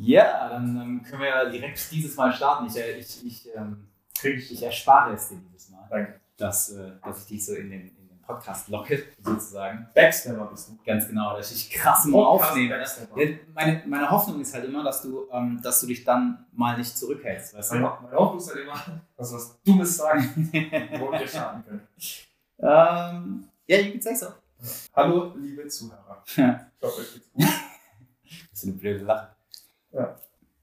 Ja, dann ähm, können wir ja direkt dieses Mal starten. Ich, äh, ich, ich, ähm, ich, ich erspare es dir dieses Mal, Danke. dass, äh, dass ich dich so in den, in den Podcast locke, sozusagen. Backstabber bist du. Ganz genau, dass ich krass mal aufnehme. Ja, meine, meine Hoffnung ist halt immer, dass du, ähm, dass du dich dann mal nicht zurückhältst. Weißt du? Meine, meine Hoffnung ist halt immer, dass wir was Dummes sagen, wo wir starten können. ähm, ja, you can say so. Hallo, liebe Zuhörer. Ich hoffe, euch geht's gut. Das ist eine blöde Lache. Ja.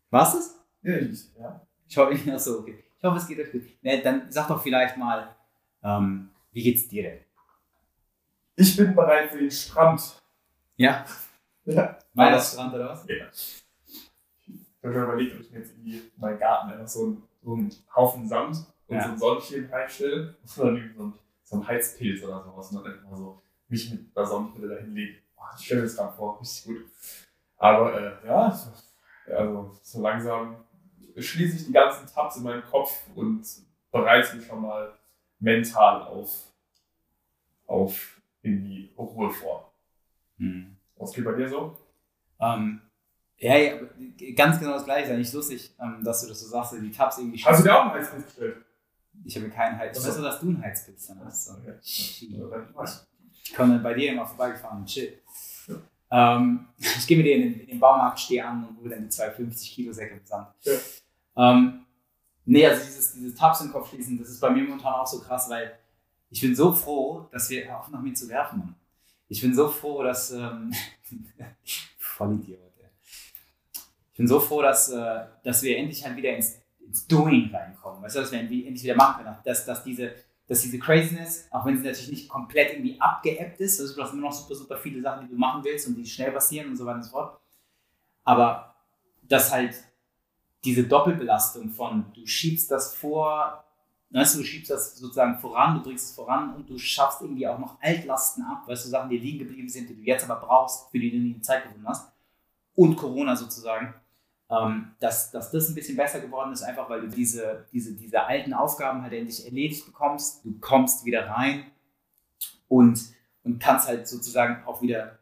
War's es? Ja, ich, ja. Ich hoffe, ach so, okay. Ich hoffe, es geht euch gut. Ne, dann sag doch vielleicht mal, ähm, wie geht's dir denn? ich bin bereit für den Strand. Ja. Ja. War das Strand oder was? Ja. Ich habe schon überlegt, ob ich mir jetzt irgendwie in meinen Garten einfach so einen, so einen Haufen Sand und Ja. so einen Sonnenschirm reinstelle und dann irgendwie so einen, so einen Heizpilz oder sowas und dann einfach so mich mit einer Sonnenbrille dahin lege. Boah, Ich stelle mir das gerade vor, richtig gut. Aber äh, ja, also so langsam schließe ich die ganzen Tabs in meinem Kopf und bereite mich schon mal mental auf, auf in die Ruhe vor. Hm. Was geht bei dir so? Ähm, ja, ja, ganz genau das gleiche. Eigentlich lustig, ähm, dass du das so sagst, die Tabs irgendwie Hast du dir auch einen Heizpilz gestellt? Ich habe keinen Heiz. Ich weiß nur, dass du einen Heizpilz dann hast. So. Okay. Ich komme dann bei dir immer vorbeigefahren und chill. Ähm, ich gehe mit dir in den, in den Baumarkt, stehe an und hole dann die 250 Kilo Säcke zusammen. Ja. Ähm, nee, also dieses, dieses Tabs im Kopf schließen, das ist bei mir momentan auch so krass, weil ich bin so froh, dass wir auch noch mir zu werfen, Mann. Ich bin so froh, dass. Ähm, Vollidiot, ey. Ich bin so froh, dass, äh, dass wir endlich halt wieder ins, ins Doing reinkommen. Weißt du, dass wir endlich endlich wieder machen können. Dass, dass, diese, dass diese Craziness, auch wenn sie natürlich nicht komplett irgendwie abgeappt ist, also du hast immer noch super, super viele Sachen, die du machen willst und die schnell passieren und so weiter und so fort. Aber dass halt diese Doppelbelastung von, du schiebst das vor, weißt du, du schiebst das sozusagen voran, du bringst es voran und du schaffst irgendwie auch noch Altlasten ab, weißt du, Sachen, die liegen geblieben sind, die du jetzt aber brauchst, für die du nie Zeit gefunden hast. Und Corona sozusagen, ähm, dass, dass das ein bisschen besser geworden ist, einfach weil du diese, diese, diese alten Aufgaben halt endlich erledigt bekommst. Du kommst wieder rein und, und kannst halt sozusagen auch wieder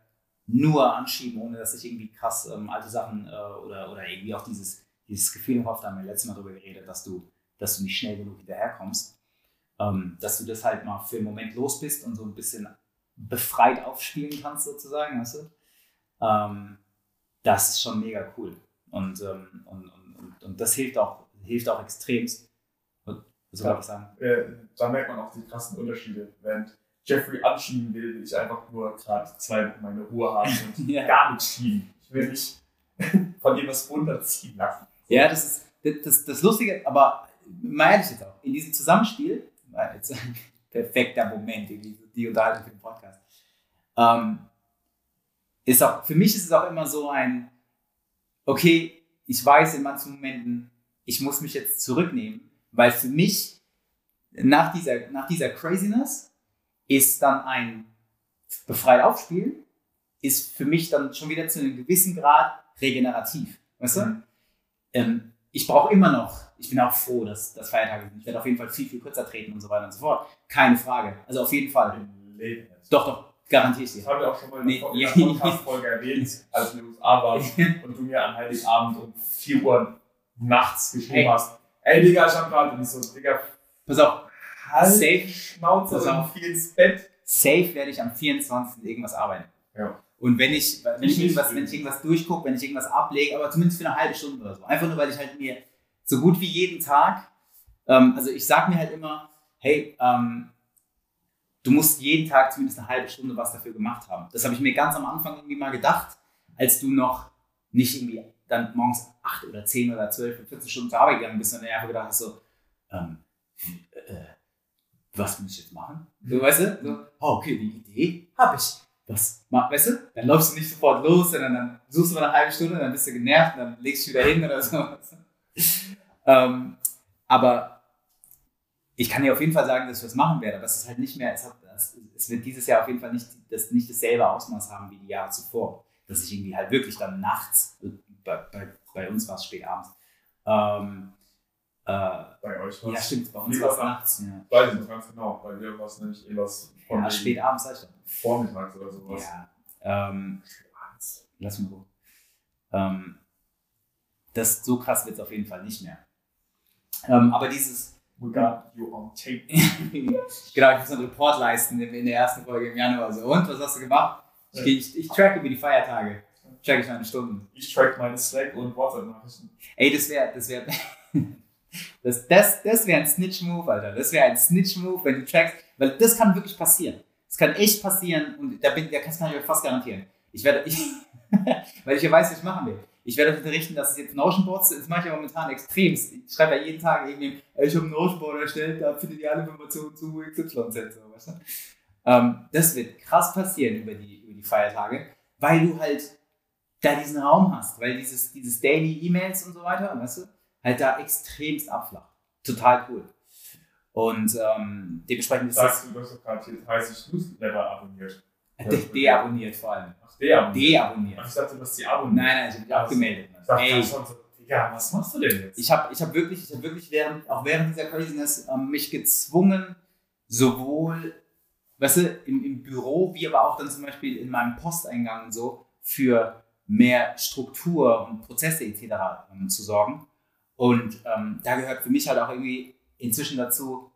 nur anschieben, ohne dass sich irgendwie krass ähm, alte Sachen äh, oder, oder irgendwie auch dieses, dieses Gefühl im Kopf, da haben wir letztes Mal drüber geredet, dass du, dass du nicht schnell genug hinterherkommst. Ähm, dass du das halt mal für einen Moment los bist und so ein bisschen befreit aufspielen kannst, sozusagen, weißt du? Ähm, das ist schon mega cool. Und, ähm, und, und, und, das hilft auch, hilft auch extremst. Soll Ja. ich sagen? Äh, da merkt man auch die krassen Unterschiede. Während Jeffrey anschieben will, will ich einfach nur gerade zwei Wochen meine Ruhe haben und Ja. gar nicht schieben. Ich will mich von ihm was runterziehen lassen. Ja, das ist das, das, das Lustige, aber mal ehrlich jetzt auch, in diesem Zusammenspiel, war jetzt ein perfekter Moment, irgendwie, die Unterhaltung für den Podcast, ähm, ist auch, für mich ist es auch immer so ein, okay, ich weiß in manchen Momenten, ich muss mich jetzt zurücknehmen, weil für mich nach dieser, nach dieser Craziness ist dann ein befreit aufspielen, ist für mich dann schon wieder zu einem gewissen Grad regenerativ. Weißt du? Mhm. ähm, ich brauche immer noch, ich bin auch froh, dass, dass Feiertage sind. Ich werde auf jeden Fall viel, viel kürzer treten und so weiter und so fort. Keine Frage. Also auf jeden Fall. Im Leben. Doch, doch, garantiere ich Das dir. haben wir auch schon mal in Nee, der in ja. der Podcast-Folge erwähnt, als wir in den USA waren und du mir an Heiligabend um 4 Uhr nachts geschrieben Hey. hast. Ey, Digga, ich hab gerade und ich so, Digga, Pass auf, halt Safe. Schnauze Pass auf. geh ins Bett. safe werde ich am 24. irgendwas arbeiten. Ja. Und wenn ich, wenn ich, Ich irgendwas, wenn ich irgendwas durchgucke, wenn ich irgendwas ablege, aber zumindest für eine halbe Stunde oder so. Einfach nur, weil ich halt mir so gut wie jeden Tag, ähm, also ich sag mir halt immer, hey, ähm, du musst jeden Tag zumindest eine halbe Stunde was dafür gemacht haben. Das habe ich mir ganz am Anfang irgendwie mal gedacht, als du noch nicht irgendwie dann morgens acht oder zehn oder zwölf oder 14 Stunden zur Arbeit gegangen bist und dann einfach gedacht hast so, ähm, äh, was muss ich jetzt machen? So, weißt du? So, oh, okay, die Idee habe ich. Was, weißt du? Dann läufst du nicht sofort los, sondern dann suchst du mal eine halbe Stunde, dann bist du genervt und dann legst du wieder hin oder so. ähm, aber ich kann dir auf jeden Fall sagen, dass ich das machen werde, aber es ist halt nicht mehr, es, hat, es, es wird dieses Jahr auf jeden Fall nicht, das, nicht dasselbe Ausmaß haben wie die Jahre zuvor. Dass ich irgendwie halt wirklich dann nachts, bei, bei, bei uns war es spät abends, ähm, äh, Bei euch ja was? stimmt, bei uns war es Nacht. nachts. Ja, Weiß ich noch ganz genau, bei dir war es nämlich eh was von ja spät abends, sag ich doch. vormittags oder sowas. Ja, ähm, lass mich ruhig. Ähm, das, so krass wird es auf jeden Fall nicht mehr. Ähm, aber dieses, We got you on tape. genau, ich muss einen Report leisten in, der ersten Folge im Januar. So, und was hast du gemacht? Ich, ich, ich track über die Feiertage. Track ich meine Stunden. Ich track meine Slack und WhatsApp-Nachrichten. Ey, das wäre, das wäre, das, das, das wäre ein Snitch-Move, Alter. Das wäre ein Snitch-Move, wenn du trackst, weil das kann wirklich passieren. Das kann echt passieren und da bin, da kann kann ich euch fast garantieren. Ich werde, ich, weil ich ja weiß, was ich machen will. Ich werde euch unterrichten, dass es jetzt Notion Boards, das mache ich ja momentan extremst. Ich schreibe ja jeden Tag irgendwie, ey, ich habe ein Notion Board erstellt, da findet ihr alle Informationen zu XYZ, weißt du? Ähm, das wird krass passieren über die, über die Feiertage, weil du halt da diesen Raum hast, weil dieses, dieses Daily E-Mails und so weiter, weißt du, halt da extremst abflacht. Total cool. Und ähm, dementsprechend ist das Sagst du, du hast doch gerade hier 30 Newsletter abonniert. de deabonniert vor allem. Deabonniert. Deabonniert. Ach, ich dachte, du hast die abonniert. Nein, nein, ich habe die abgemeldet. Ich dachte Ey, schon so, Digga, was machst du denn jetzt? ich habe ich hab wirklich, ich hab wirklich während, auch während dieser Craziness ähm, mich gezwungen, sowohl, weißt du, im, im Büro, wie aber auch dann zum Beispiel in meinem Posteingang und so, für mehr Struktur und Prozesse etc. Ähm, zu sorgen. Und ähm, da gehört für mich halt auch irgendwie inzwischen dazu,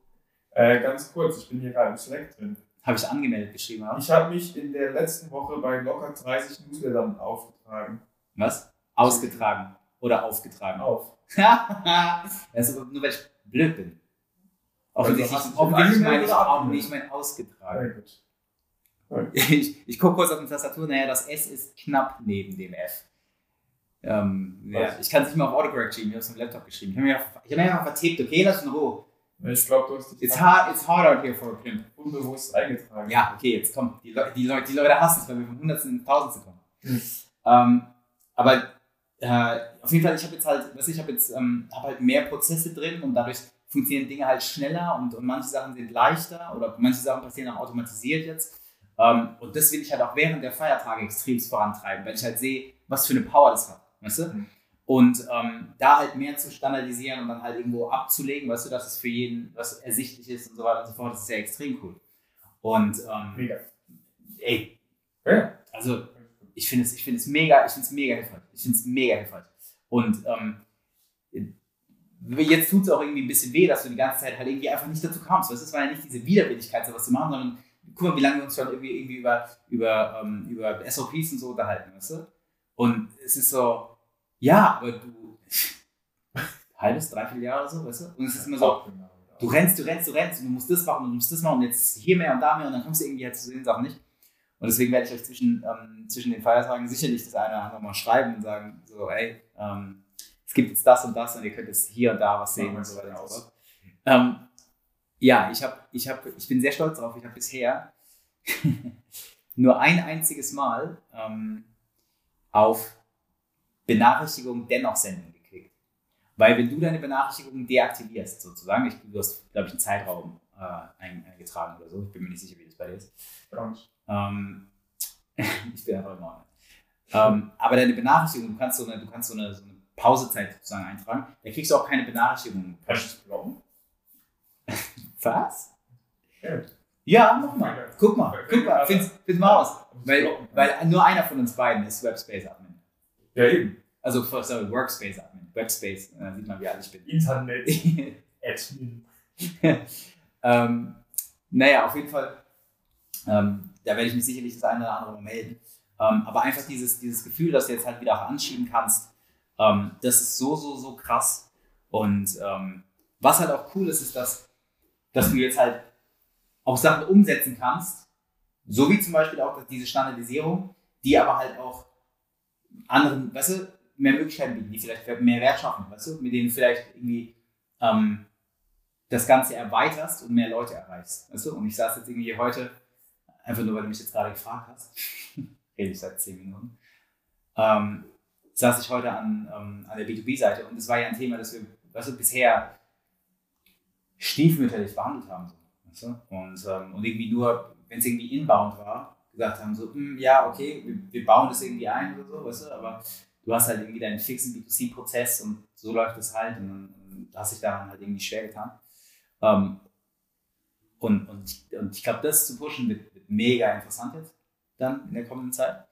Äh, ganz kurz, ich bin hier gerade im Slack drin. Habe ich angemeldet geschrieben, oder? Ich habe mich in der letzten Woche bei locker 30 Newslettern aufgetragen. Was? Ausgetragen oder aufgetragen. Auf. das ist aber nur weil ich blöd bin. Offensichtlich, Also offensichtlich meine ich auch nicht mein ausgetragen. Sehr gut. Ich, ich gucke kurz auf die Tastatur, naja, das S ist knapp neben dem F. Ähm, ja, ich kann es nicht mal auf Autocorrect schieben, ich habe es auf dem Laptop geschrieben. Ich habe mir, einfach- ich hab mir einfach vertippt, okay, lass in Ruhe. Ich glaube, du hast dich It's hard, it's hard out here for a pimp. unbewusst eingetragen. Ja, okay, jetzt komm. Die, Leu die, Leu die Leute hassen es, weil wir von Hundertsten in Tausendste kommen. Hm. Ähm, aber äh, auf jeden Fall, ich habe jetzt halt, weißt du, ich habe jetzt ähm, hab halt mehr Prozesse drin und dadurch funktionieren Dinge halt schneller und, und manche Sachen sind leichter oder manche Sachen passieren auch automatisiert jetzt. Ähm, und das will ich halt auch während der Feiertage extremst vorantreiben, weil ich halt sehe, was für eine Power das hat. Weißt du? Mhm. Und ähm, da halt mehr zu standardisieren und dann halt irgendwo abzulegen, weißt du, dass es für jeden was ersichtlich ist und so weiter und so fort, das ist ja extrem cool. Und ähm, Mega. ey, Ja. also ich finde es, ich finde es mega, ich finde es mega hilfreich. Ich finde es mega hilfreich. Und ähm, jetzt tut es auch irgendwie ein bisschen weh, dass du die ganze Zeit halt irgendwie einfach nicht dazu kamst. Weißt du, Es war ja nicht diese Widerwilligkeit, sowas zu machen, sondern guck mal, wie lange wir uns schon irgendwie, irgendwie über, über, ähm, über SOPs und so unterhalten, weißt du? Und es ist so, ja, aber du halbes, dreiviertel Jahre oder so, weißt du? Und es ist immer so, du rennst, du rennst, du rennst und du musst das machen und du musst das machen und jetzt hier mehr und da mehr und dann kommst du irgendwie halt zu den Sachen nicht. Und deswegen werde ich euch zwischen, ähm, zwischen den Feiertagen sicherlich das eine oder andere mal schreiben und sagen, so, ey, ähm, es gibt jetzt das und das und ihr könnt jetzt hier und da was sehen und so weiter und so fort. Ähm, ja, ich, hab, ich, hab, ich bin sehr stolz darauf. Ich habe bisher nur ein einziges Mal ähm, auf Benachrichtigung dennoch senden geklickt. Weil wenn du deine Benachrichtigungen deaktivierst, sozusagen, ich, du hast, glaube ich, einen Zeitraum äh, ein- eingetragen oder so, ich bin mir nicht sicher, wie das bei dir ist. Ähm, ich bin einfach immer online. Ähm, aber deine Benachrichtigung, du kannst so eine, du kannst so eine, so eine Pausezeit sozusagen eintragen, da kriegst du auch keine Benachrichtigungen. Blocken? Was? Ja. Ja, mach mal. Guck mal, guck mal, find's, find's mal aus. Weil, weil nur einer von uns beiden ist Webspace Admin. Ja, eben. Also, sorry, Workspace Admin. Webspace, äh, sieht man, wie alt ich bin. Internet. Admin. ähm, naja, auf jeden Fall, ähm, da werde ich mich sicherlich das eine oder andere mal melden. Ähm, aber einfach dieses, dieses Gefühl, dass du jetzt halt wieder auch anschieben kannst, ähm, das ist so, so, so krass. Und ähm, was halt auch cool ist, ist, dass, dass du jetzt halt auch Sachen umsetzen kannst, so wie zum Beispiel auch diese Standardisierung, die aber halt auch anderen, weißt du, mehr Möglichkeiten bieten, die vielleicht mehr Wert schaffen, weißt du, mit denen du vielleicht irgendwie ähm, das Ganze erweiterst und mehr Leute erreichst. Weißt du? Und ich saß jetzt irgendwie heute, einfach nur weil du mich jetzt gerade gefragt hast, rede ich seit zehn Minuten, ähm, saß ich heute an, ähm, an der B2B-Seite und es war ja ein Thema, das wir weißt du, bisher stiefmütterlich behandelt haben. Weißt du? und, ähm, und irgendwie nur, wenn es irgendwie inbound war, gesagt haben, so, hm, ja, okay, wir, wir bauen das irgendwie ein oder so, weißt du, aber du hast halt irgendwie deinen fixen B2C-Prozess und so läuft es halt und, und hast dich daran halt irgendwie schwer getan. Ähm, und, und, ich- und ich glaube, das zu pushen wird, wird mega interessant jetzt dann in der kommenden Zeit.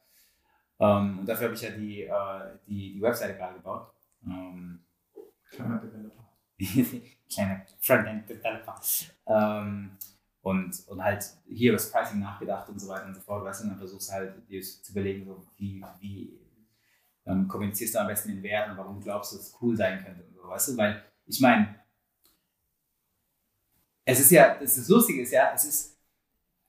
Ähm, und dafür habe ich ja die, äh, die, die Webseite gerade gebaut. Ähm, Kleiner Developer. Kleiner Frontend-Developer. Ähm, und, und halt hier über das Pricing nachgedacht und so weiter und so fort. Weißt du, dann versuchst du halt dir zu überlegen, so, wie, wie ähm, kommunizierst du am besten den Wert und warum glaubst du, dass es cool sein könnte und so, weißt du? Weil ich meine, es ist ja, das, das Lustige ist ja, es ist,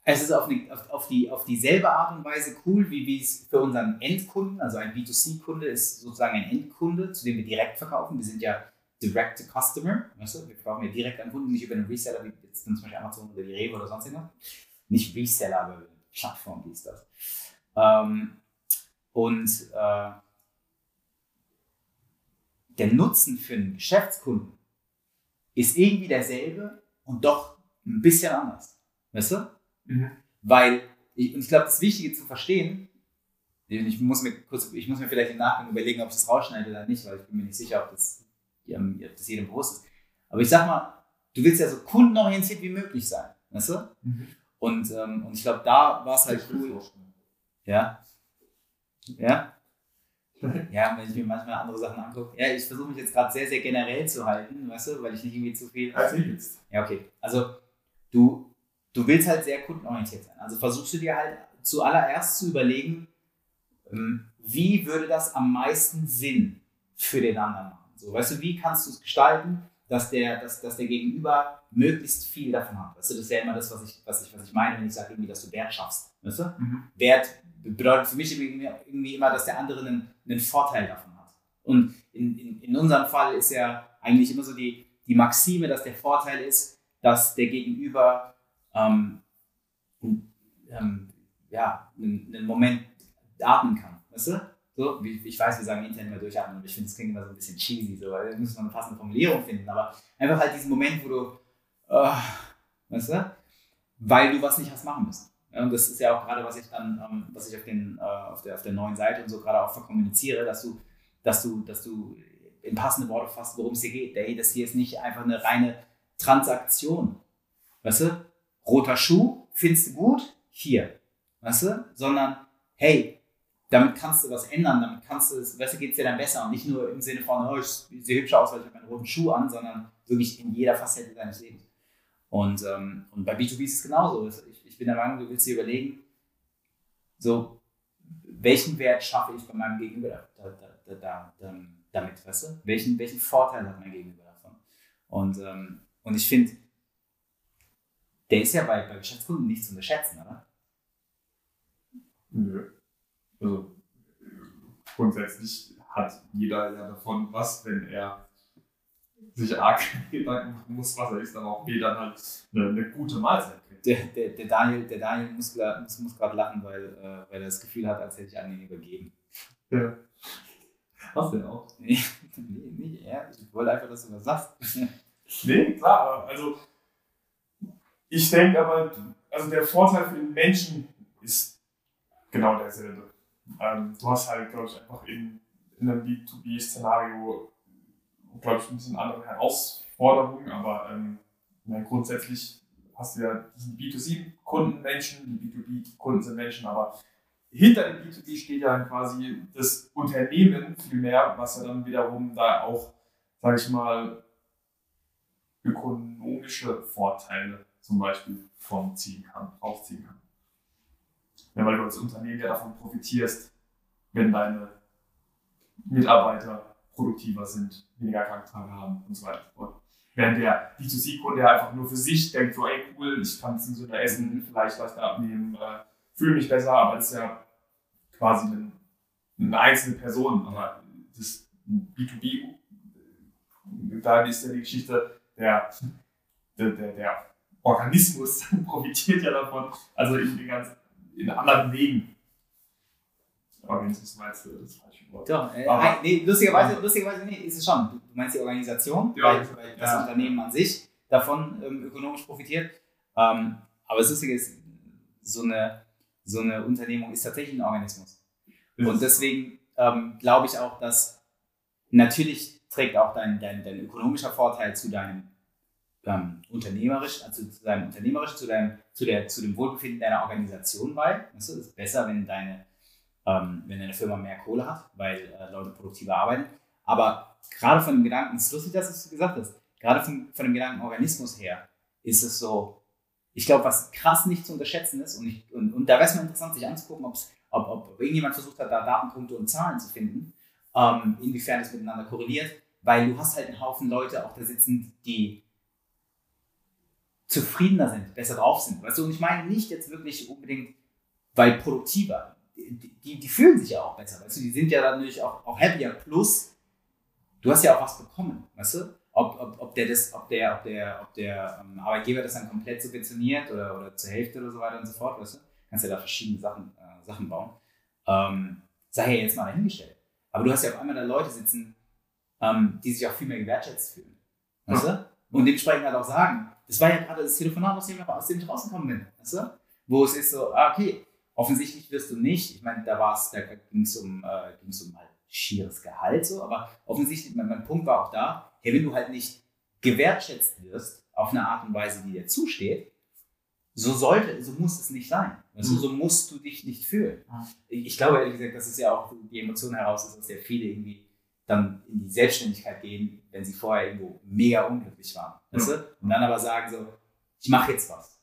es ist auf, eine, auf, auf, die, auf dieselbe Art und Weise cool, wie es für unseren Endkunden, also ein B2C-Kunde ist sozusagen ein Endkunde, zu dem wir direkt verkaufen. Wir sind ja Direct to Customer, weißt du? wir verkaufen ja direkt an Kunden, nicht über einen Reseller, wie jetzt zum Beispiel Amazon oder die Rewe oder sonst irgendwas. Nicht Reseller, aber Plattform, wie ist das? Ähm, und äh, der Nutzen für einen Geschäftskunden ist irgendwie derselbe und doch ein bisschen anders. Weißt du? Mhm. Weil, ich, und ich glaube, das Wichtige zu verstehen, ich muss mir kurz, ich muss mir vielleicht im Nachgang überlegen, ob ich das rausschneide oder nicht, weil ich bin mir nicht sicher, ob das, ob das jedem bewusst ist. Aber ich sag mal, du willst ja so kundenorientiert wie möglich sein. Weißt du? Mhm. Und, ähm, und ich glaube, da war es halt cool. Ja. Ja. Ja, wenn ich mir manchmal andere Sachen angucke. Ja, ich versuche mich jetzt gerade sehr, sehr generell zu halten, weißt du, weil ich nicht irgendwie zu viel. Als jetzt. Ja, okay. Also, du, du willst halt sehr kundenorientiert sein. Also versuchst du dir halt zuallererst zu überlegen, ähm, wie würde das am meisten Sinn für den anderen machen? So, weißt du, wie kannst du es gestalten, dass der, dass, dass der Gegenüber möglichst viel davon hat? Weißt du, das ist ja immer das, was ich, was ich, was ich meine, wenn ich sage, irgendwie, dass du Wert schaffst. Weißt du? Mhm. Wert bedeutet für mich irgendwie immer, dass der andere einen, einen Vorteil davon hat. Und in, in, in unserem Fall ist ja eigentlich immer so die, die Maxime, dass der Vorteil ist, dass der Gegenüber ähm, ähm, ja, einen, einen, Moment atmen kann. Weißt du? So, ich weiß, wir sagen intern immer durchatmen, aber ich finde, es klingt immer so ein bisschen cheesy, so, weil da muss man eine passende Formulierung finden, aber einfach halt diesen Moment, wo du, uh, weißt du, weil du was nicht hast machen müssen. Und das ist ja auch gerade, was ich dann, ähm, was ich auf, den, äh, auf, der, auf der neuen Seite und so gerade auch verkommuniziere, dass du, dass du, dass du in passende Worte fasst, worum es hier geht. Hey, das hier ist nicht einfach eine reine Transaktion. Weißt du? Roter Schuh, findest du gut? Hier. Weißt du? Sondern, hey, damit kannst du was ändern, damit kannst du, weißt du, geht es dir dann besser und nicht nur im Sinne von, oh, ich sehe hübsch aus, weil ich habe meinen roten Schuh an, sondern wirklich in jeder Facette deines Lebens. Und, ähm, und bei B2B ist es genauso. Ich, ich bin der Meinung, du willst dir überlegen, so, welchen Wert schaffe ich bei meinem Gegenüber da, da, da, damit, weißt du? Welchen, welchen Vorteil hat mein Gegenüber davon? Und, ähm, und ich finde, der ist ja bei, bei Geschäftskunden nicht zu unterschätzen, oder? Nö. Also grundsätzlich hat jeder ja davon was, wenn er sich arg Gedanken machen muss, was er ist, aber auch B dann halt eine, eine gute Mahlzeit der, der, der, Daniel, der Daniel muss, muss, muss gerade lachen, weil, äh, weil er das Gefühl hat, als hätte ich an ihn übergeben. Ja. Hast du denn auch? Nee, nicht er. Ich wollte einfach, dass du was sagst. nee, klar. Also, ich denke aber, also der Vorteil für den Menschen ist genau derselbe. Ähm, du hast halt, glaube ich, einfach in, in einem B2B-Szenario, glaube ich, ein bisschen andere Herausforderungen, aber ähm, grundsätzlich hast du ja diesen B2C-Kunden Menschen, die B2B-Kunden sind Menschen, aber hinter dem B2B steht ja quasi das Unternehmen viel mehr, was ja dann wiederum da auch, sage ich mal, ökonomische Vorteile zum Beispiel vom ziehen kann, aufziehen kann. Ja, weil du als Unternehmen ja davon profitierst, wenn deine Mitarbeiter produktiver sind, weniger Kranktage haben und so weiter. Während der B2C-Kunde einfach nur für sich denkt, so, ey, cool, ich kann es gesünder essen, vielleicht leichter abnehmen, äh, fühle mich besser, aber das ist ja quasi eine, eine einzelne Person. Aber das B2B, da ist ja die Geschichte, der, der, der, der Organismus profitiert ja davon, also in, ganz, in anderen Wegen. Organismus meinst du das falsche Wort. Doch, äh, aber, nee, lustigerweise, lustigerweise nee, ist es schon. Du meinst die Organisation, ja, weil, weil das ja. Unternehmen an sich davon ähm, ökonomisch profitiert. Ähm, aber das Lustige ist, so eine, so eine Unternehmung ist tatsächlich ein Organismus. Und deswegen ähm, glaube ich auch, dass natürlich trägt auch dein, dein, dein ökonomischer Vorteil zu deinem ähm, unternehmerisch, also zu deinem unternehmerisch, zu deinem, zu der, zu dem Wohlbefinden deiner Organisation bei. Es ist besser, wenn deine ähm, wenn eine Firma mehr Kohle hat, weil äh, Leute produktiver arbeiten. Aber gerade von dem Gedanken, es ist lustig, dass du es gesagt hast, gerade von, von dem Gedanken Organismus her, ist es so, ich glaube, was krass nicht zu unterschätzen ist, und, ich, und, und da wäre es mal interessant, sich anzugucken, ob, ob irgendjemand versucht hat, da Datenpunkte und Zahlen zu finden, ähm, inwiefern es miteinander korreliert, weil du hast halt einen Haufen Leute auch da sitzen, die zufriedener sind, besser drauf sind. Weißt du, und ich meine nicht jetzt wirklich unbedingt, weil produktiver. Die, die, die fühlen sich ja auch besser, weißt du, die sind ja dann natürlich auch, auch happier. Plus, du hast ja auch was bekommen, weißt du? Ob, ob, ob der das, ob der, ob der, ob der ähm, Arbeitgeber das dann komplett subventioniert oder, oder zur Hälfte oder so weiter und so fort, weißt du? Kannst ja da verschiedene Sachen, äh, Sachen bauen. Ähm, sei ja jetzt mal dahingestellt. Aber du hast ja auf einmal da Leute sitzen, ähm, die sich auch viel mehr gewertschätzt fühlen. Weißt du? Und dementsprechend halt auch sagen, das war ja gerade das Telefonat, aus dem, aus dem ich rausgekommen bin. Weißt du? Wo es ist so, ah, okay, offensichtlich wirst du nicht, ich meine, da war es, da ging es um, äh, ging's um halt schieres Gehalt so, aber offensichtlich, mein, mein Punkt war auch da, hey, wenn du halt nicht gewertschätzt wirst auf eine Art und Weise, die dir zusteht, so sollte, so muss es nicht sein. Also, so musst du dich nicht fühlen. Ich glaube ehrlich gesagt, das ist ja auch die Emotion heraus, ist, dass sehr viele irgendwie dann in die Selbstständigkeit gehen, wenn sie vorher irgendwo mega unglücklich waren. Weißt du? Und dann aber sagen so, ich mache jetzt was.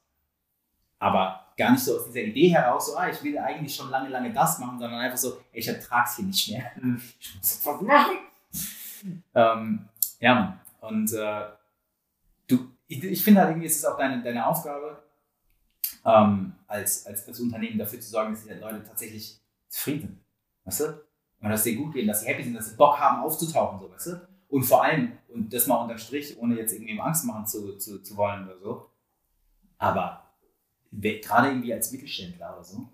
Aber gar nicht so aus dieser Idee heraus, so, ah, ich will eigentlich schon lange, lange das machen, sondern einfach so, ey, ich ertrage es hier nicht mehr. Mhm. Ich muss was machen. ähm, ja, Mann. Und äh, du, ich, ich finde halt irgendwie, ist es auch deine, deine Aufgabe, ähm, als, als, als Unternehmen dafür zu sorgen, dass die Leute tatsächlich zufrieden sind. Weißt du? Und dass sie gut gehen, dass sie happy sind, dass sie Bock haben aufzutauchen, so, weißt du? Und vor allem, und das mal unterm Strich, ohne jetzt irgendwie Angst machen zu, zu, zu wollen oder so, aber gerade irgendwie als Mittelständler oder so,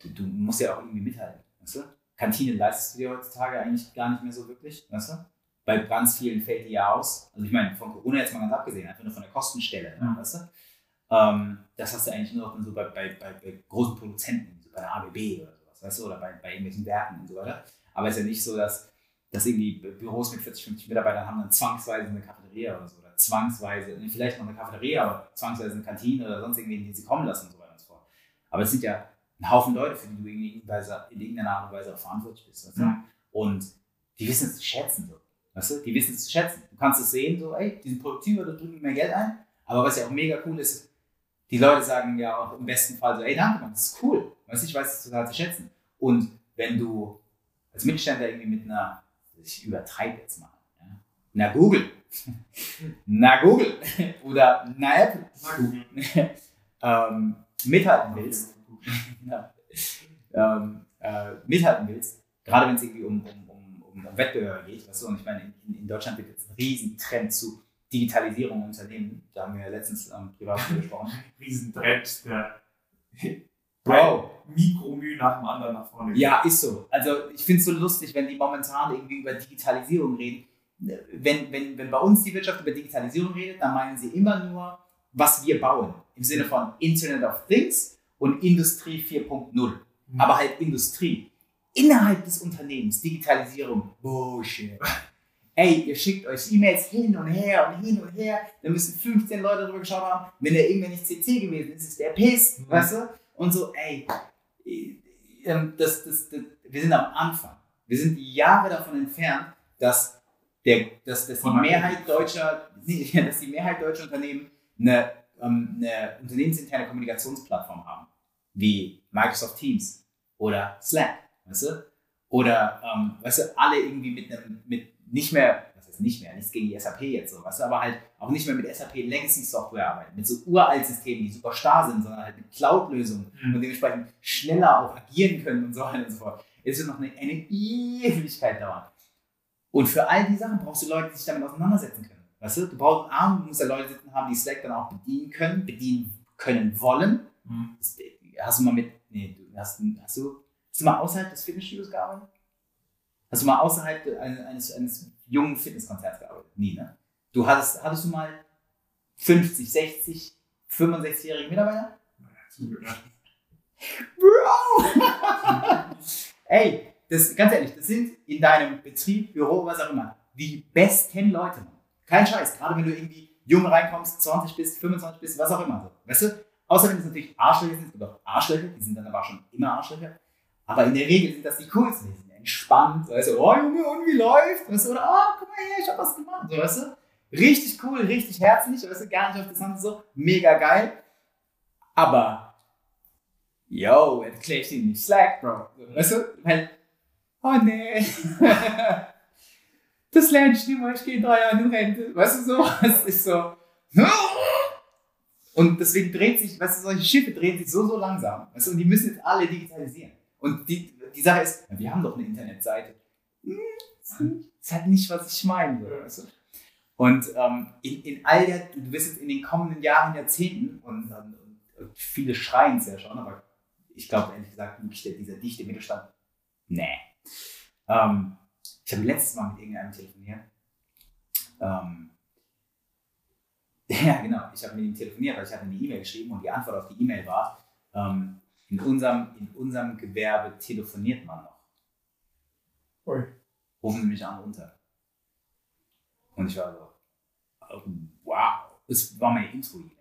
du, du, musst ja auch irgendwie mithalten, weißt du? Kantine leistest du dir heutzutage eigentlich gar nicht mehr so wirklich, weißt du? Bei ganz vielen fällt die ja aus. Also ich meine, von Corona jetzt mal ganz abgesehen, einfach nur von der Kostenstelle, ja. weißt du? Ähm, das hast du eigentlich nur noch so bei, bei, bei, bei großen Produzenten, so bei der ABB oder sowas, weißt du, oder bei, bei irgendwelchen Werken und so weiter. Aber es ist ja nicht so, dass, dass irgendwie Büros mit 40, 50 Mitarbeitern haben dann zwangsweise eine Cafeteria oder so, oder zwangsweise, vielleicht noch eine Cafeteria, aber zwangsweise eine Kantine oder sonst irgendwie, die sie kommen lassen und so weiter und so fort. Aber es sind ja ein Haufen Leute, für die du in irgendeiner Art und Weise auch verantwortlich bist. Weißt du? mhm. Und die wissen es zu schätzen. So. Weißt du? Die wissen es zu schätzen. Du kannst es sehen, so, ey, die sind produktiver, da drücken mehr Geld ein. Aber was ja auch mega cool ist, die Leute sagen ja auch im besten Fall so, ey, danke, Mann, das ist cool. Weißt du, ich weiß es total zu schätzen. Und wenn du als Mittelständler irgendwie mit einer, ich übertreibe jetzt mal, ja, na Google, na Google oder na Apple, na Google, ähm, mithalten willst, ja, ähm, äh, mithalten willst, gerade wenn es irgendwie um, um, um, um Wettbewerber geht, weißt du, und ich meine, in, in Deutschland wird jetzt ein Riesentrend zu Digitalisierung im Unternehmen. Da haben wir ja letztens ähm, privat gesprochen. Riesentrend, der Bro. Mikromüh nach dem anderen nach vorne geht. Ja, ist so. Also ich finde es so lustig, wenn die momentan irgendwie über Digitalisierung reden. Wenn, wenn, wenn bei uns die Wirtschaft über Digitalisierung redet, dann meinen sie immer nur, was wir bauen. Im Sinne von Internet of Things und Industrie 4.0. Mhm. Aber halt Industrie. Innerhalb des Unternehmens, Digitalisierung, Bullshit ey, ihr schickt euch E-Mails hin und her und hin und her, da müssen 15 Leute drüber geschaut haben, wenn der irgendwer nicht CC gewesen ist, ist der Piss, mhm. weißt du? Und so, ey, das, das, das, wir sind am Anfang. Wir sind Jahre davon entfernt, dass, der, dass, dass, die, Mehrheit deutscher, dass die Mehrheit deutscher Unternehmen eine, ähm, eine unternehmensinterne Kommunikationsplattform haben, wie Microsoft Teams oder Slack, weißt du? Oder, ähm, weißt du, alle irgendwie mit einem, mit nicht mehr, heißt nicht mehr, nichts gegen die SAP jetzt so, weißt du, aber halt auch nicht mehr mit SAP Legacy Software arbeiten, mit so uralt Systemen, die super starr sind, sondern halt mit Cloud-Lösungen mhm. und dementsprechend schneller auch agieren können und so weiter und so fort. Es wird noch eine, eine Ewigkeit dauern. Und für all die Sachen brauchst du Leute, die sich damit auseinandersetzen können. Weißt du, du brauchst Arm, du musst ja Leute sitzen haben, die Slack dann auch bedienen können, bedienen können wollen. Mhm. Hast du mal mit, nee, du hast, hast du, hast du mal außerhalb des Fitnessstudios gearbeitet? Hast du mal außerhalb eines, eines jungen Fitnesskonzerts gearbeitet? Nie, ne? Du hattest, hattest du mal 50, 60, 65-jährige Mitarbeiter? Bro! Ey, das, ganz ehrlich, das sind in deinem Betrieb, Büro, was auch immer, die besten Leute. Kein Scheiß, gerade wenn du irgendwie jung reinkommst, 20 bist, 25 bist, was auch immer. Weißt du? Außer wenn es natürlich Arschlöcher sind, es gibt auch Arschlöcher, die sind dann aber schon immer Arschlöcher. Aber in der Regel sind das die coolsten, entspannt, weißt du, oh Junge, und wie läuft? Weißt du, oder, oh, guck mal hier, ich hab was gemacht, so, weißt du? Richtig cool, richtig herzlich, weißt du, gar nicht auf das Hand so, mega geil. Aber, yo, erklär ich dir nicht Slack, Bro. Weißt du, weil, oh nee. das lerne ich nicht mehr, ich gehe in drei Jahren in Rente. Weißt du so? Es ist so. Und deswegen dreht sich, weißt du, solche Schiffe drehen sich so, so langsam. Weißt du, und die müssen jetzt alle digitalisieren. Und die, die Sache ist, wir haben doch eine Internetseite. Hm, das ist halt nicht, was ich meine. Du? Und ähm, in, in all der, du wirst jetzt in den kommenden Jahren, Jahrzehnten, und, und, viele schreien es ja schon, aber ich glaube ehrlich gesagt, wirklich dieser dichte Mittelstand, nee. Ähm, ich habe letztes Mal mit irgendeinem telefoniert. Ähm, ja, genau. Ich habe mit ihm telefoniert, weil ich hatte eine E-Mail geschrieben und die Antwort auf die E-Mail war, ähm, in, unserem, in unserem Gewerbe telefoniert man noch. Ui. Rufen Sie mich an runter. Und ich war so, oh, wow. Es war meine Intro-E-Mail.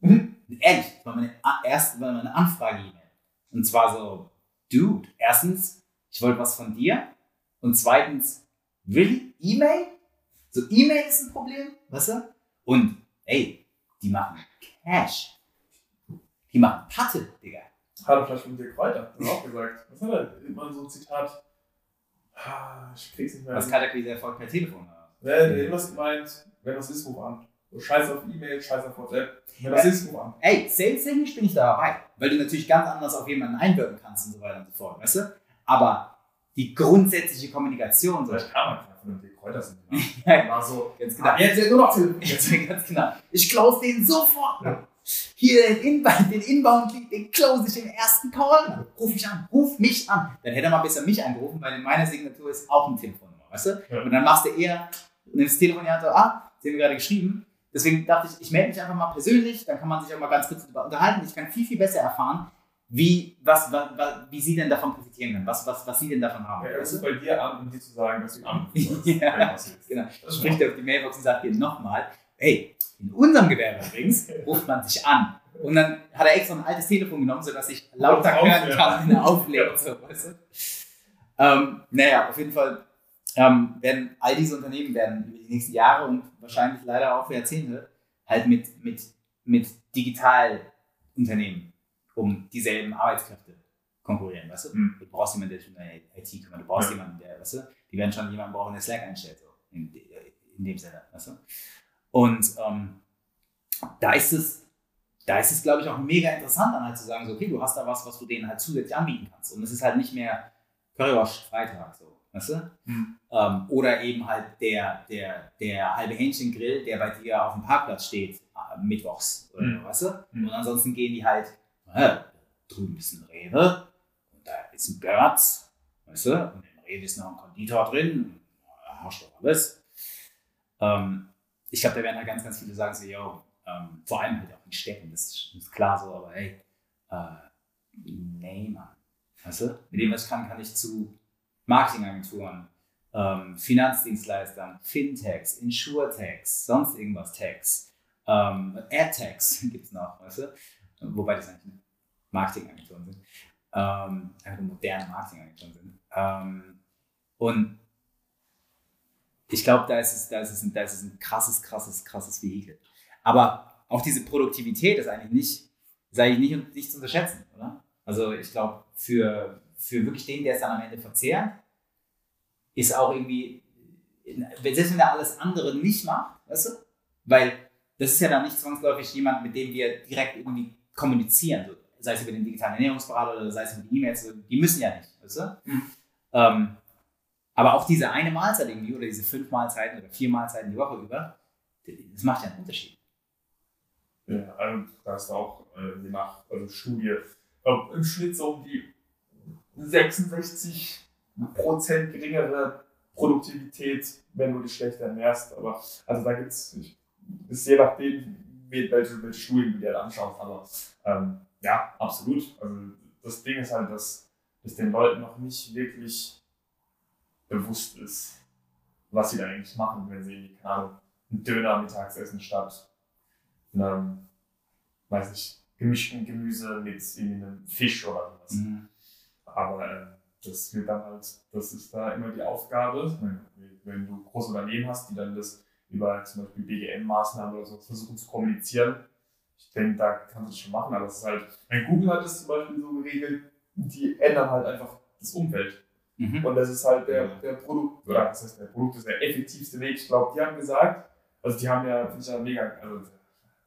Mhm. Ehrlich, es war meine erste, war meine Anfrage-E-Mail. Und zwar so, Dude, erstens, ich wollte was von dir. Und zweitens, really? E-Mail? So, E-Mail ist ein Problem, weißt du? Und, ey, die machen Cash. Die machen Patte, Digga. Hat er vielleicht von Dirk Kräuter auch gesagt. Was hat er? Immer so ein Zitat. Ah, ich krieg's nicht mehr. Was Kaltakquise erfolgt per Telefon? Ja, der irgendwas gemeint, wenn das ist, ruf an. So, scheiß auf E-Mail, scheiß auf WhatsApp. Wenn das ist, ruf an. Ey, sales-technisch bin ich da dabei. Weil du natürlich ganz anders auf jemanden einwirken kannst und so weiter und so fort, weißt du? Aber die grundsätzliche Kommunikation. So. Vielleicht kam man von dem Dirk Kräuter sind. ja, War so, ganz genau. ah, jetzt ja nur noch. Jetzt, ganz genau. Ich close den sofort. Ja. Hier den Inbound, den Inbound Lead, den close ich im ersten Call. Ruf mich an, ruf mich an. Dann hätte er mal besser mich angerufen, weil in meiner Signatur ist auch ein Telefonnummer, weißt du? Ja. Und dann machst du eher, nimmst das Telefon ja so, ah, sie haben gerade geschrieben. Deswegen dachte ich, ich melde mich einfach mal persönlich, dann kann man sich auch mal ganz kurz darüber unterhalten. Ich kann viel, viel besser erfahren, wie, was, was, was, wie sie denn davon profitieren können, was, was, was sie denn davon haben. Ja, ruft du? bei dir an, um dir zu sagen, dass du anrufst. Ja, ist. Genau. Das Spricht er auf die Mailbox und sagt dir nochmal, hey, in unserem Gewerbe übrigens ruft man sich an. Und dann hat er extra ein altes Telefon genommen, sodass ich lauter Laut hören kann, wenn er auflegt. So, weißt du? ähm, naja, auf jeden Fall ähm, werden all diese Unternehmen werden über die nächsten Jahre und wahrscheinlich leider auch für Jahrzehnte halt mit, mit, mit Digitalunternehmen um dieselben Arbeitskräfte konkurrieren, weißt du? Mhm. Du brauchst jemanden, der sich um deine IT kümmert, du brauchst Ja. jemanden, der, weißt du, die werden schon jemanden brauchen, der Slack einstellt, so in, in dem Sinne, weißt du? Und ähm, da ist es, da ist es, glaube ich, auch mega interessant, dann halt zu sagen, so, okay, du hast da was, was du denen halt zusätzlich anbieten kannst. Und es ist halt nicht mehr Currywash-Freitag, so, weißt du? Mhm. Ähm, oder eben halt der, der, der halbe Hähnchengrill, der bei dir auf dem Parkplatz steht, äh, mittwochs, oder, Mhm. weißt du? Mhm. Und ansonsten gehen die halt, äh, drüben ist ein Rewe, und da ist ein Götz, weißt du? Und im Rewe ist noch ein Konditor drin, da hast du doch alles. Ähm, ich glaube, da werden halt ganz, ganz viele sagen so, yo, ähm, vor allem halt auch in Städten, das ist, klar so, aber hey, äh, nee, Mann. Weißt du? Mit dem, was ich kann, kann ich zu Marketingagenturen, ähm, Finanzdienstleistern, Fintechs, Insurtechs, sonst irgendwas Techs, ähm, AdTechs gibt es noch, weißt du? Wobei das eigentlich Marketingagenturen sind. Ähm, einfach moderne Marketingagenturen sind. Ähm, und ich glaube, da ist es, da ist es, ein, da ist es ein krasses, krasses, krasses Vehikel. Aber auch diese Produktivität ist eigentlich nicht, ist eigentlich nicht, nicht zu unterschätzen, oder? Also ich glaube, für, für wirklich den, der es dann am Ende verzehrt, ist auch irgendwie, selbst wenn er alles andere nicht macht, weißt du? Weil das ist ja dann nicht zwangsläufig jemand, mit dem wir direkt irgendwie kommunizieren, so, sei es über den digitalen Ernährungsberater oder sei es über die E-Mails, die müssen ja nicht, weißt du? Mhm. Ähm, aber auch diese eine Mahlzeit irgendwie oder diese fünf Mahlzeiten oder vier Mahlzeiten die Woche über, das macht ja einen Unterschied. Ja, also da ist auch äh, je nach also Studie im Schnitt so um die 66 Prozent geringere Produktivität, wenn du dich schlecht ernährst. Aber also da gibt es, ist je nachdem, welche, welche Studien du dir anschaust. Aber ähm, ja, absolut. Also das Ding ist halt, dass, dass den Leuten noch nicht wirklich bewusst ist, was sie da eigentlich machen, wenn sie, keine Ahnung, einen Döner mittags essen statt einem, weiß nicht, gemischten Gemüse mit einem Fisch oder sowas. Mhm. Aber äh, das wird dann halt, das ist da immer die Aufgabe, wenn du große Unternehmen hast, die dann das über zum Beispiel BGM-Maßnahmen oder so versuchen zu kommunizieren. Ich denke, da kannst du das schon machen, aber es ist halt, wenn Google hat das zum Beispiel so geregelt, die ändern halt einfach das Umfeld. Mhm. Und das ist halt der, der Produkt, oder das heißt, der Produkt ist der effektivste Weg. Ich glaube, die haben gesagt, also die haben ja, finde ich ja mega, also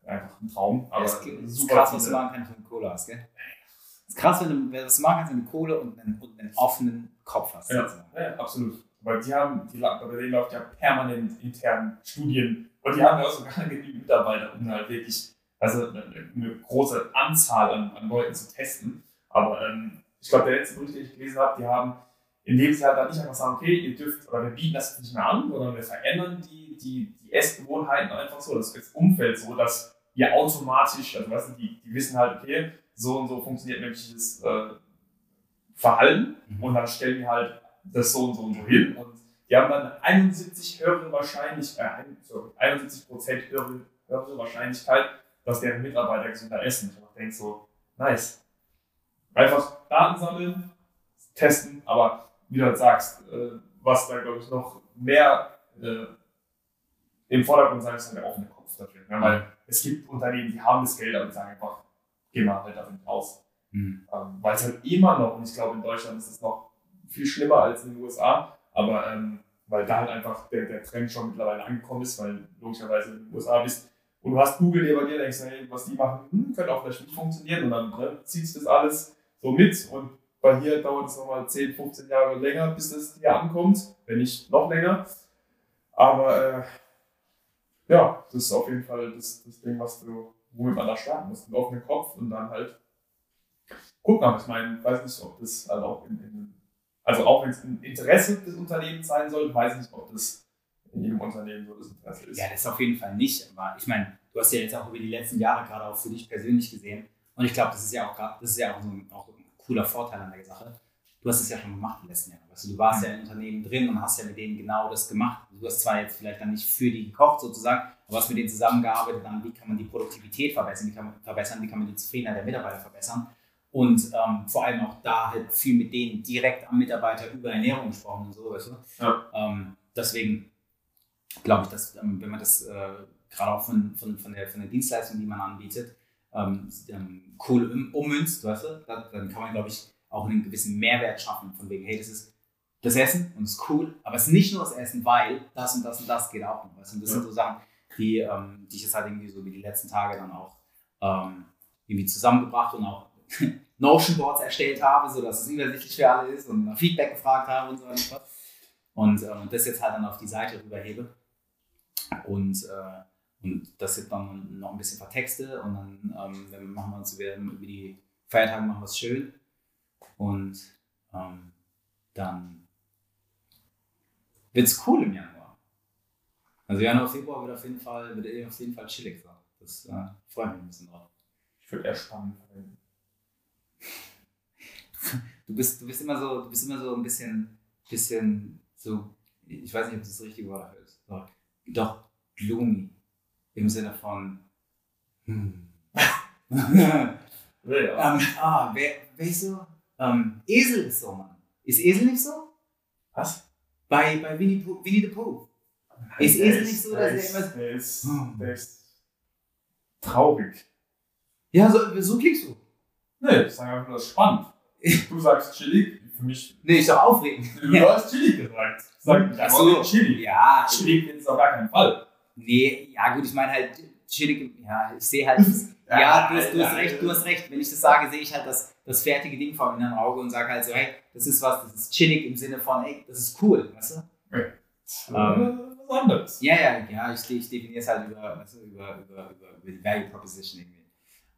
einfach ein Traum. Aber es ist super krass, was du machen kannst, wenn du Kohle hast, gell? Es ist krass, wenn du was machen kannst, wenn du Kohle und einen, und einen offenen Kopf hast. Ja, ja, absolut. Weil die haben, die, bei denen läuft ja permanent intern Studien und die haben ja auch sogar genügend Mitarbeiter, um halt wirklich, also eine, eine große Anzahl an, an Leuten zu testen. Aber ähm, ich glaube, der letzte Bericht, den ich gelesen habe, die haben, indem sie halt dann nicht einfach sagen, okay, ihr dürft, oder wir bieten das nicht mehr an, sondern wir verändern die, die, die Essgewohnheiten einfach so, das Umfeld so, dass ihr automatisch, also weißt du, die, die wissen halt, okay, so und so funktioniert menschliches äh, Verhalten mhm. und dann stellen die halt das so und so und so hin und die haben dann 71 höhere Wahrscheinlichkeit, äh, sorry, 71 Prozent höhere, höhere Wahrscheinlichkeit, dass deren Mitarbeiter gesünder essen. Ich denke so, nice. Einfach Daten sammeln, testen, aber wie du halt sagst, äh, was da glaube ich noch mehr äh, im Vordergrund sein ist, der offene Kopf dafür. Ja, weil es gibt Unternehmen, die haben das Geld, aber die sagen einfach, gehen wir halt davon aus. Mhm. Ähm, weil es halt immer noch, und ich glaube in Deutschland ist es noch viel schlimmer als in den USA, aber ähm, weil da halt einfach der, der Trend schon mittlerweile angekommen ist, weil logischerweise in den USA bist und du hast Google neben dir, denkst, hey, was die machen, hm, könnte auch vielleicht nicht funktionieren und dann ne, ziehst du das alles so mit und bei hier dauert es nochmal 10, 15 Jahre länger, bis das hier ankommt, wenn nicht noch länger. Aber äh, ja, das ist auf jeden Fall das, das Ding, was du, womit man da starten muss. Mit offenen Kopf und dann halt gucken. Aber ich meine, weiß nicht, ob das halt auch in, in also auch wenn es ein Interesse des Unternehmens sein soll, weiß ich nicht, ob das in jedem Unternehmen so das Interesse ist. Ja, das auf jeden Fall nicht. Aber ich meine, du hast ja jetzt auch über die letzten Jahre gerade auch für dich persönlich gesehen. Und ich glaube, das ist ja auch gerade, das ist ja auch so ein, auch ein cooler Vorteil an der Sache. Du hast es ja schon gemacht in den letzten Jahren. Weißt du, du warst ja im Unternehmen drin und hast ja mit denen genau das gemacht. Du hast zwar jetzt vielleicht dann nicht für die gekocht sozusagen, aber hast mit denen zusammengearbeitet, dann wie kann man die Produktivität verbessern, wie kann man verbessern, wie kann man die Zufriedenheit der Mitarbeiter verbessern. Und ähm, vor allem auch da halt viel mit denen direkt am Mitarbeiter über Ernährung gesprochen und so, weißt du? Ja. Ähm, deswegen glaube ich, dass ähm, wenn man das äh, gerade auch von, von, von, der, von der Dienstleistung, die man anbietet, ähm, ähm, cool ummünzt, weißt du, dann kann man, glaube ich, auch einen gewissen Mehrwert schaffen, von wegen, hey, das ist das Essen und es ist cool, aber es ist nicht nur das Essen, weil das und das und das geht auch noch. Weißt du? Und das ja. sind so Sachen, die, ähm, die ich jetzt halt irgendwie so wie die letzten Tage dann auch ähm, irgendwie zusammengebracht und auch Notion Boards erstellt habe, sodass es übersichtlich für alle ist und nach Feedback gefragt habe und so weiter. Und ähm, das jetzt halt dann auf die Seite rüberhebe. Und, äh, und das jetzt dann noch ein bisschen vertexte und dann ähm, dann machen wir uns über, über die Feiertage machen wir es schön. Und ähm, dann wird es cool im Januar. Also Januar, Februar wird auf jeden Fall, wird auf jeden Fall chillig sein. Das äh, freue mich ein bisschen drauf. Ich würde eher spannend verwenden. du bist, du bist immer so, du bist immer so ein bisschen, bisschen so, ich weiß nicht, ob das das richtige Wort dafür ist. Doch, doch gloomy. Im Sinne von, hm. ja. ähm, ah, wer, weißt du, ähm, Esel ist so, Mann. Ist Esel nicht so? Was? Bei, bei Winnie, Winnie the Pooh. Ist Esel nicht so, dass er immer. Der ist, hm. der ist traurig. Ja, so, so klingst du. Nee, ich sage einfach nur, das ist spannend. Du sagst chillig, für mich. Nee, ich sag aufregend. Du ja. hast chillig gesagt. Sag nicht so. chillig. Ja. Chillig ist auf gar keinen Fall. Nee, ja gut, ich meine halt, chillig, ja, ich sehe halt, ja, ja, du, hast, du hast recht, du hast recht. Wenn ich das sage, sehe ich halt das, das fertige Ding vor inneren Auge und sage halt so, hey, das ist was, das ist chillig im Sinne von, hey, das ist cool, weißt du? Ja. Ähm, was anderes. Ja, ja, ja, ich, ich definiere es halt über, weißt du, über, über, über, über die Value Proposition irgendwie.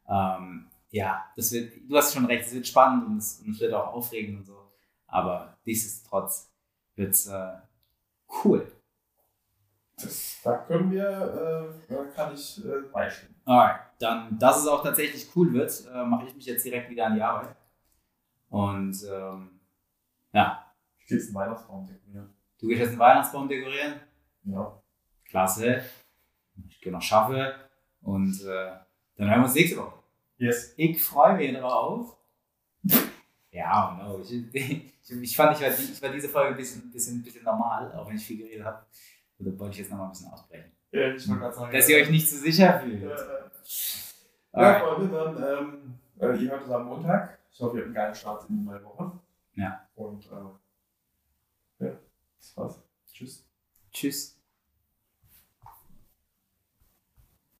Ähm, ja, das wird, du hast schon recht, es wird spannend und es, und es wird auch aufregend und so. Aber nichtsdestotrotz wird es äh, cool. Das, da können wir, äh, da kann ich äh, beistimmen. Alright, dann, dass es auch tatsächlich cool wird, äh, mache ich mich jetzt direkt wieder an die Arbeit. Und ähm, ja. Ich gehe jetzt einen Weihnachtsbaum dekorieren. Du gehst jetzt einen Weihnachtsbaum dekorieren? Ja. Klasse. Ich gehe noch schaffe und äh, dann hören wir uns nächste Woche. Yes. Ich freue mich drauf. Ja, no. ich, ich, ich fand, ich war, ich war diese Folge ein bisschen, bisschen, bisschen normal, auch wenn ich viel geredet habe. Da wollte ich jetzt nochmal ein bisschen ausbrechen. Ja, ich wollte gerade sagen. Dass ihr euch nicht zu sicher fühlt. Ja, Alright. Freunde, dann, ähm, äh, ihr hört es am Montag. Ich hoffe, ihr habt einen geilen Start in die neue Woche. Ja. Und, äh, ja, das war's. Tschüss. Tschüss.